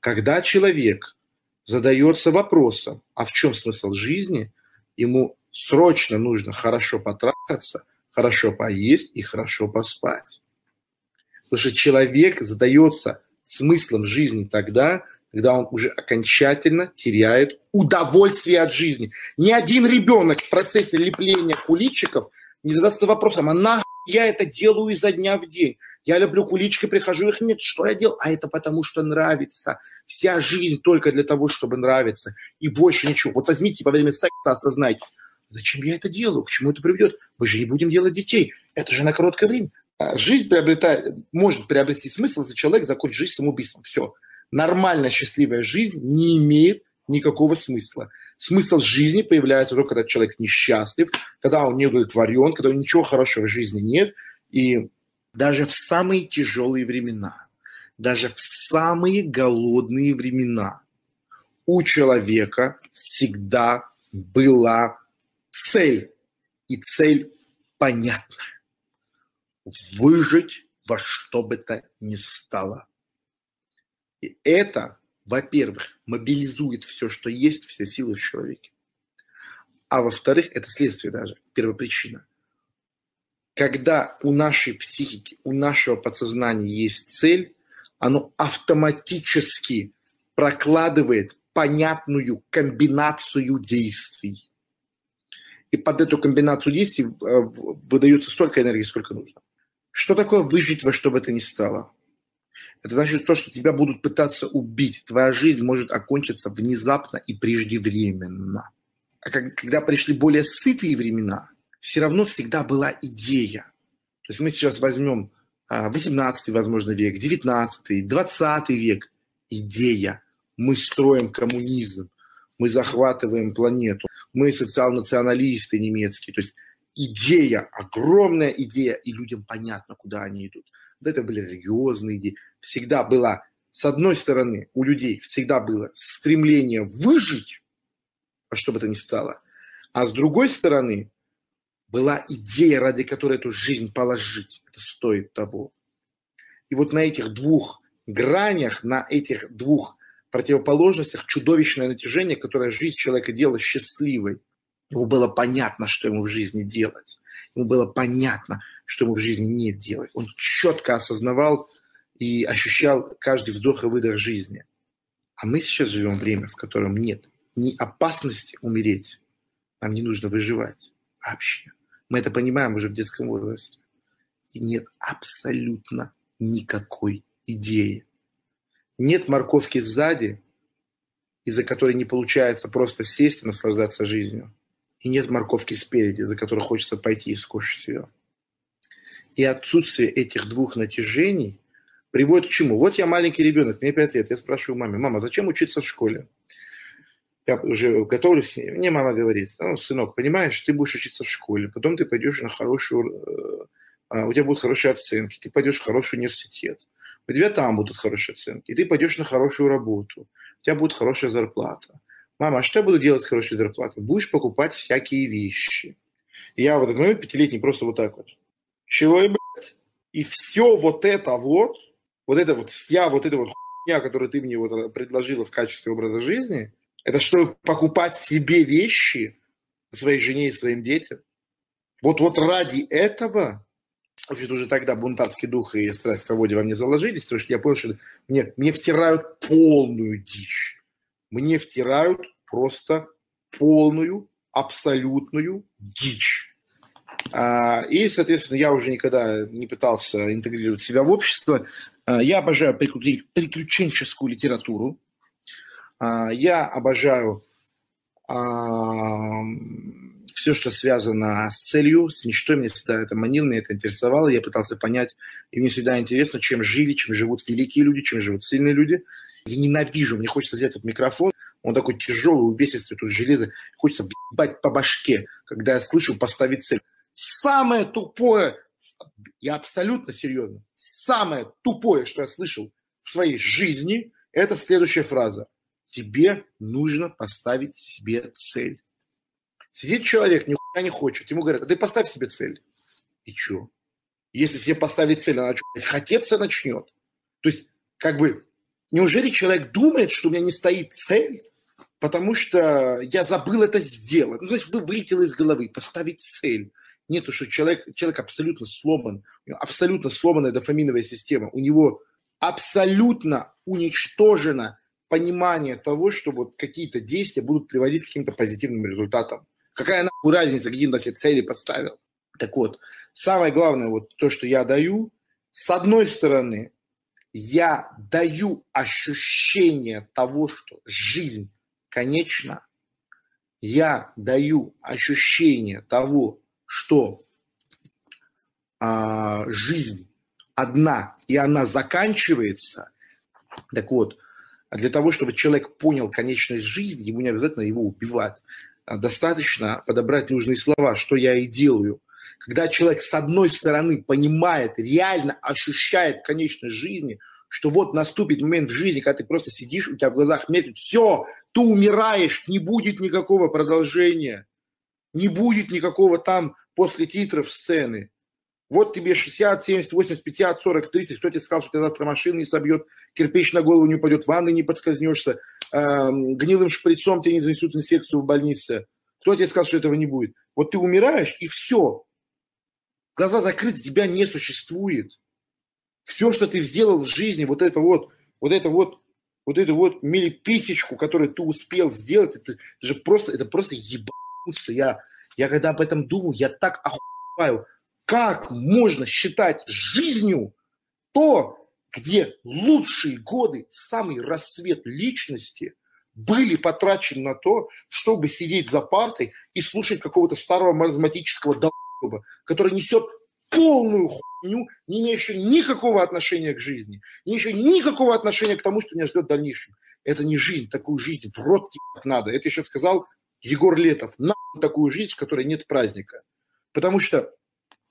Когда человек задается вопросом, а в чем смысл жизни, ему срочно нужно хорошо потрахаться, хорошо поесть и хорошо поспать. Потому что человек задается смыслом жизни тогда, когда он уже окончательно теряет удовольствие от жизни. Ни один ребенок в процессе лепления куличиков не задастся вопросом, а нахуй я это делаю изо дня в день? Я люблю кулички, прихожу, их нет. Что я делаю? А это потому, что нравится. Вся жизнь только для того, чтобы нравиться. И больше ничего. Вот возьмите во время секса, осознайте. Зачем я это делаю? К чему это приведет? Мы же не будем делать детей. Это же на короткое время. А жизнь приобретает, может приобрести смысл, если человек закончит жизнь самоубийством. Все. Нормальная счастливая жизнь не имеет никакого смысла. Смысл жизни появляется только, когда человек несчастлив, когда он не удовлетворен, когда ничего хорошего в жизни нет. И даже в самые тяжелые времена, даже в самые голодные времена у человека всегда была цель. И цель понятна. Выжить во что бы то ни стало. И это, во-первых, мобилизует все, что есть, все силы в человеке. А во-вторых, это следствие даже, первопричина. Когда у нашей психики, у нашего подсознания есть цель, оно автоматически прокладывает понятную комбинацию действий. И под эту комбинацию действий э, выдается столько энергии, сколько нужно. Что такое выжить во что бы то ни стало? Это значит то, что тебя будут пытаться убить. Твоя жизнь может окончиться внезапно и преждевременно. А когда пришли более сытые времена, все равно всегда была идея. То есть мы сейчас возьмем 18 а, возможно, век, 19 20 век. Идея. Мы строим коммунизм, мы захватываем планету, мы социал-националисты немецкие. То есть идея, огромная идея, и людям понятно, куда они идут. Вот это были религиозные идеи. Всегда была, с одной стороны, у людей всегда было стремление выжить, а что бы это ни стало, а с другой стороны, была идея, ради которой эту жизнь положить. Это стоит того. И вот на этих двух гранях, на этих двух противоположностях чудовищное натяжение, которое жизнь человека делала счастливой. Ему было понятно, что ему в жизни делать. Ему было понятно, что ему в жизни не делать. Он четко осознавал и ощущал каждый вдох и выдох жизни. А мы сейчас живем время, в котором нет ни опасности умереть, нам не нужно выживать вообще. Мы это понимаем уже в детском возрасте. И нет абсолютно никакой идеи нет морковки сзади, из-за которой не получается просто сесть и наслаждаться жизнью. И нет морковки спереди, за которой хочется пойти и скушать ее. И отсутствие этих двух натяжений приводит к чему? Вот я маленький ребенок, мне 5 лет, я спрашиваю маме, мама, зачем учиться в школе? Я уже готовлюсь, мне мама говорит, ну, сынок, понимаешь, ты будешь учиться в школе, потом ты пойдешь на хорошую, э, а, у тебя будут хорошие оценки, ты пойдешь в хороший университет, у тебя там будут хорошие оценки, и ты пойдешь на хорошую работу, у тебя будет хорошая зарплата. Мама, а что я буду делать с хорошей зарплатой? Будешь покупать всякие вещи. И я в этот момент пятилетний просто вот так вот. Чего и, блядь? И все вот это вот, вот это вот вся вот эта вот хуйня, которую ты мне вот предложила в качестве образа жизни, это чтобы покупать себе вещи своей жене и своим детям. Вот вот ради этого Вообще уже тогда бунтарский дух и страсть к свободе во мне заложились, потому что я понял, что мне, мне втирают полную дичь. Мне втирают просто полную, абсолютную дичь. А, и, соответственно, я уже никогда не пытался интегрировать себя в общество. А, я обожаю приключенческую литературу. А, я обожаю все, что связано с целью, с мечтой, меня всегда это манило, меня это интересовало, я пытался понять, и мне всегда интересно, чем жили, чем живут великие люди, чем живут сильные люди. Я ненавижу, мне хочется взять этот микрофон, он такой тяжелый, увесистый, тут железо, хочется бить по башке, когда я слышу поставить цель. Самое тупое, я абсолютно серьезно, самое тупое, что я слышал в своей жизни, это следующая фраза. Тебе нужно поставить себе цель. Сидит человек, нихуя не хочет. Ему говорят, а ты поставь себе цель. И что? Если себе поставить цель, она что, хотеться начнет? То есть, как бы, Неужели человек думает, что у меня не стоит цель, потому что я забыл это сделать? Ну, значит, вы вылетело из головы, поставить цель. Нету, что человек, человек абсолютно сломан, абсолютно сломанная дофаминовая система. У него абсолютно уничтожено понимание того, что вот какие-то действия будут приводить к каким-то позитивным результатам. Какая нахуй разница, какие он себе цели поставил? Так вот, самое главное, вот то, что я даю, с одной стороны, я даю ощущение того, что жизнь конечна, я даю ощущение того, что а, жизнь одна и она заканчивается. Так вот, для того, чтобы человек понял конечность жизни, ему не обязательно его убивать. А достаточно подобрать нужные слова, что я и делаю. Когда человек с одной стороны понимает, реально ощущает конечность жизни, что вот наступит момент в жизни, когда ты просто сидишь, у тебя в глазах метит, все, ты умираешь, не будет никакого продолжения, не будет никакого там после титров сцены. Вот тебе 60, 70, 80, 50, 40, 30. Кто тебе сказал, что тебя завтра машина не собьет, кирпич на голову не упадет, ванной не подскользнешься, э, гнилым шприцом тебе не занесут инфекцию в больнице. Кто тебе сказал, что этого не будет? Вот ты умираешь, и все. Глаза закрыты, тебя не существует. Все, что ты сделал в жизни, вот это вот, вот это вот, вот эту вот милиписечку, которую ты успел сделать, это же просто, это просто ебануться. Я, я когда об этом думаю, я так охуеваю как можно считать жизнью то, где лучшие годы, самый рассвет личности были потрачены на то, чтобы сидеть за партой и слушать какого-то старого маразматического долба, который несет полную хуйню, не имеющую никакого отношения к жизни, не имеющую никакого отношения к тому, что меня ждет в дальнейшем. Это не жизнь, такую жизнь в рот надо. Это еще сказал Егор Летов. На такую жизнь, в которой нет праздника. Потому что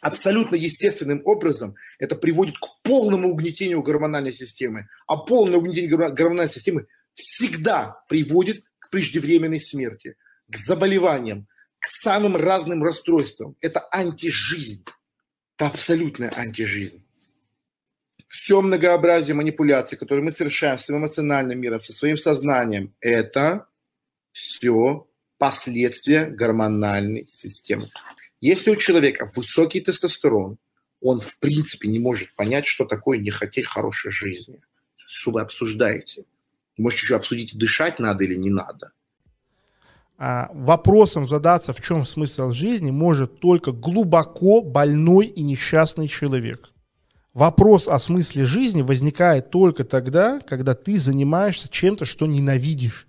абсолютно естественным образом это приводит к полному угнетению гормональной системы. А полное угнетение гормональной системы всегда приводит к преждевременной смерти, к заболеваниям, к самым разным расстройствам. Это антижизнь. Это абсолютная антижизнь. Все многообразие манипуляций, которые мы совершаем своим эмоциональным миром, со своим сознанием, это все последствия гормональной системы. Если у человека высокий тестостерон, он в принципе не может понять, что такое не хотеть хорошей жизни. Что вы обсуждаете? Может, еще обсудить, дышать надо или не надо. А, вопросом задаться, в чем смысл жизни, может только глубоко больной и несчастный человек. Вопрос о смысле жизни возникает только тогда, когда ты занимаешься чем-то, что ненавидишь.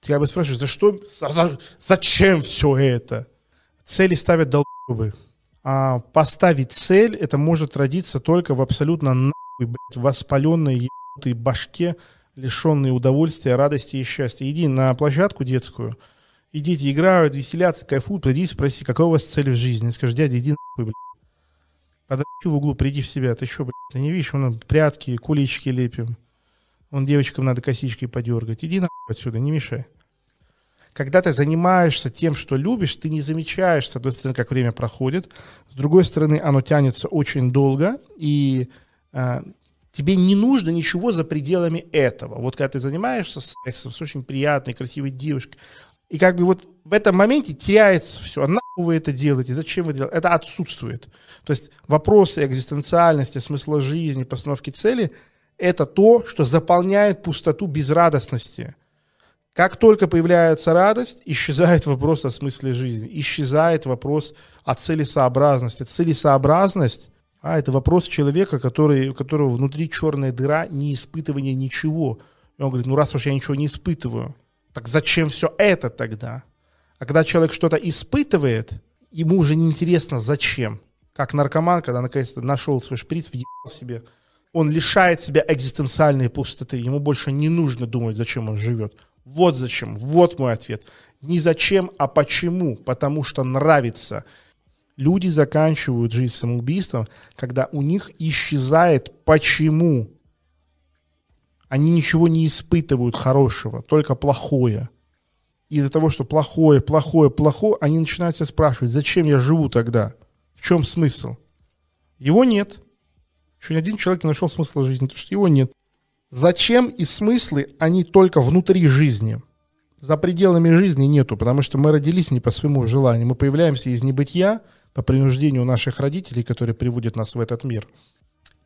Ты как бы спрашиваешь, за что, за, зачем все это? Цели ставят долбы. А поставить цель, это может родиться только в абсолютно нахуй, блядь, воспаленной ебаной башке, лишенной удовольствия, радости и счастья. Иди на площадку детскую, идите, играют, веселятся, кайфуют, приди спроси, какая у вас цель в жизни. Скажи, дядя, иди нахуй, блядь. Подожди в углу, приди в себя. Ты что, блядь, ты не видишь, вон прятки, кулички лепим. Вон девочкам надо косички подергать. Иди нахуй отсюда, не мешай когда ты занимаешься тем, что любишь, ты не замечаешь, с одной стороны, как время проходит, с другой стороны, оно тянется очень долго, и э, тебе не нужно ничего за пределами этого. Вот когда ты занимаешься сексом с очень приятной, красивой девушкой, и как бы вот в этом моменте теряется все. А нахуй вы это делаете? Зачем вы делаете? Это отсутствует. То есть вопросы экзистенциальности, смысла жизни, постановки цели – это то, что заполняет пустоту безрадостности – как только появляется радость, исчезает вопрос о смысле жизни, исчезает вопрос о целесообразности. Целесообразность а, это вопрос человека, который, у которого внутри черная дыра, не испытывание ничего. И он говорит, ну раз уж я ничего не испытываю, так зачем все это тогда? А когда человек что-то испытывает, ему уже неинтересно зачем. Как наркоман, когда наконец-то нашел свой шприц, въебал себе, он лишает себя экзистенциальной пустоты. Ему больше не нужно думать, зачем он живет. Вот зачем, вот мой ответ. Не зачем, а почему. Потому что нравится. Люди заканчивают жизнь самоубийством, когда у них исчезает почему. Они ничего не испытывают хорошего, только плохое. Из-за того, что плохое, плохое, плохое, они начинают себя спрашивать, зачем я живу тогда? В чем смысл? Его нет. Еще ни один человек не нашел смысла жизни, потому что его нет. Зачем и смыслы, они только внутри жизни. За пределами жизни нету, потому что мы родились не по своему желанию. Мы появляемся из небытия по принуждению наших родителей, которые приводят нас в этот мир.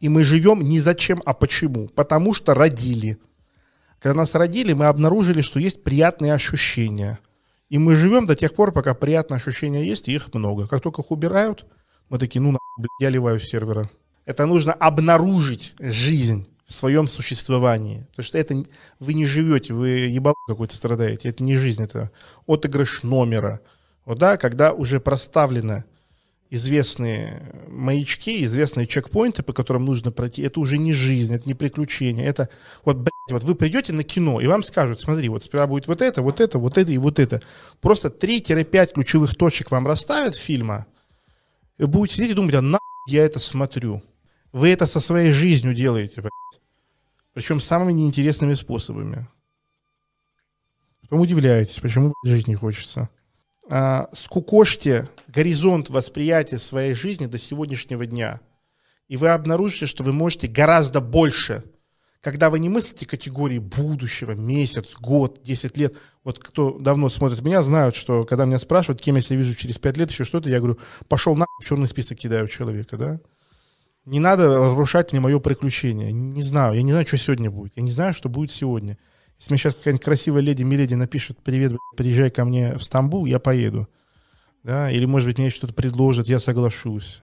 И мы живем не зачем, а почему. Потому что родили. Когда нас родили, мы обнаружили, что есть приятные ощущения. И мы живем до тех пор, пока приятные ощущения есть, и их много. Как только их убирают, мы такие, ну, на, я ливаю с сервера. Это нужно обнаружить жизнь в своем существовании. Потому что это вы не живете, вы ебал какой-то страдаете. Это не жизнь, это отыгрыш номера. Вот да, когда уже проставлены известные маячки, известные чекпоинты, по которым нужно пройти, это уже не жизнь, это не приключение, это вот, блядь, вот вы придете на кино, и вам скажут, смотри, вот сперва будет вот это, вот это, вот это и вот это. Просто 3-5 ключевых точек вам расставят фильма, и будете сидеть и думать, а нахуй я это смотрю. Вы это со своей жизнью делаете, блядь. Причем самыми неинтересными способами. Потом удивляетесь, почему жить не хочется. А, скукошьте горизонт восприятия своей жизни до сегодняшнего дня. И вы обнаружите, что вы можете гораздо больше. Когда вы не мыслите категории будущего, месяц, год, 10 лет. Вот кто давно смотрит меня, знают, что когда меня спрашивают, кем я себя вижу через 5 лет, еще что-то, я говорю, пошел на черный список кидаю человека, да? Не надо разрушать мне мое приключение. Не знаю, я не знаю, что сегодня будет. Я не знаю, что будет сегодня. Если мне сейчас какая-нибудь красивая леди Миледи напишет, привет, приезжай ко мне в Стамбул, я поеду. Да? Или, может быть, мне что-то предложат, я соглашусь.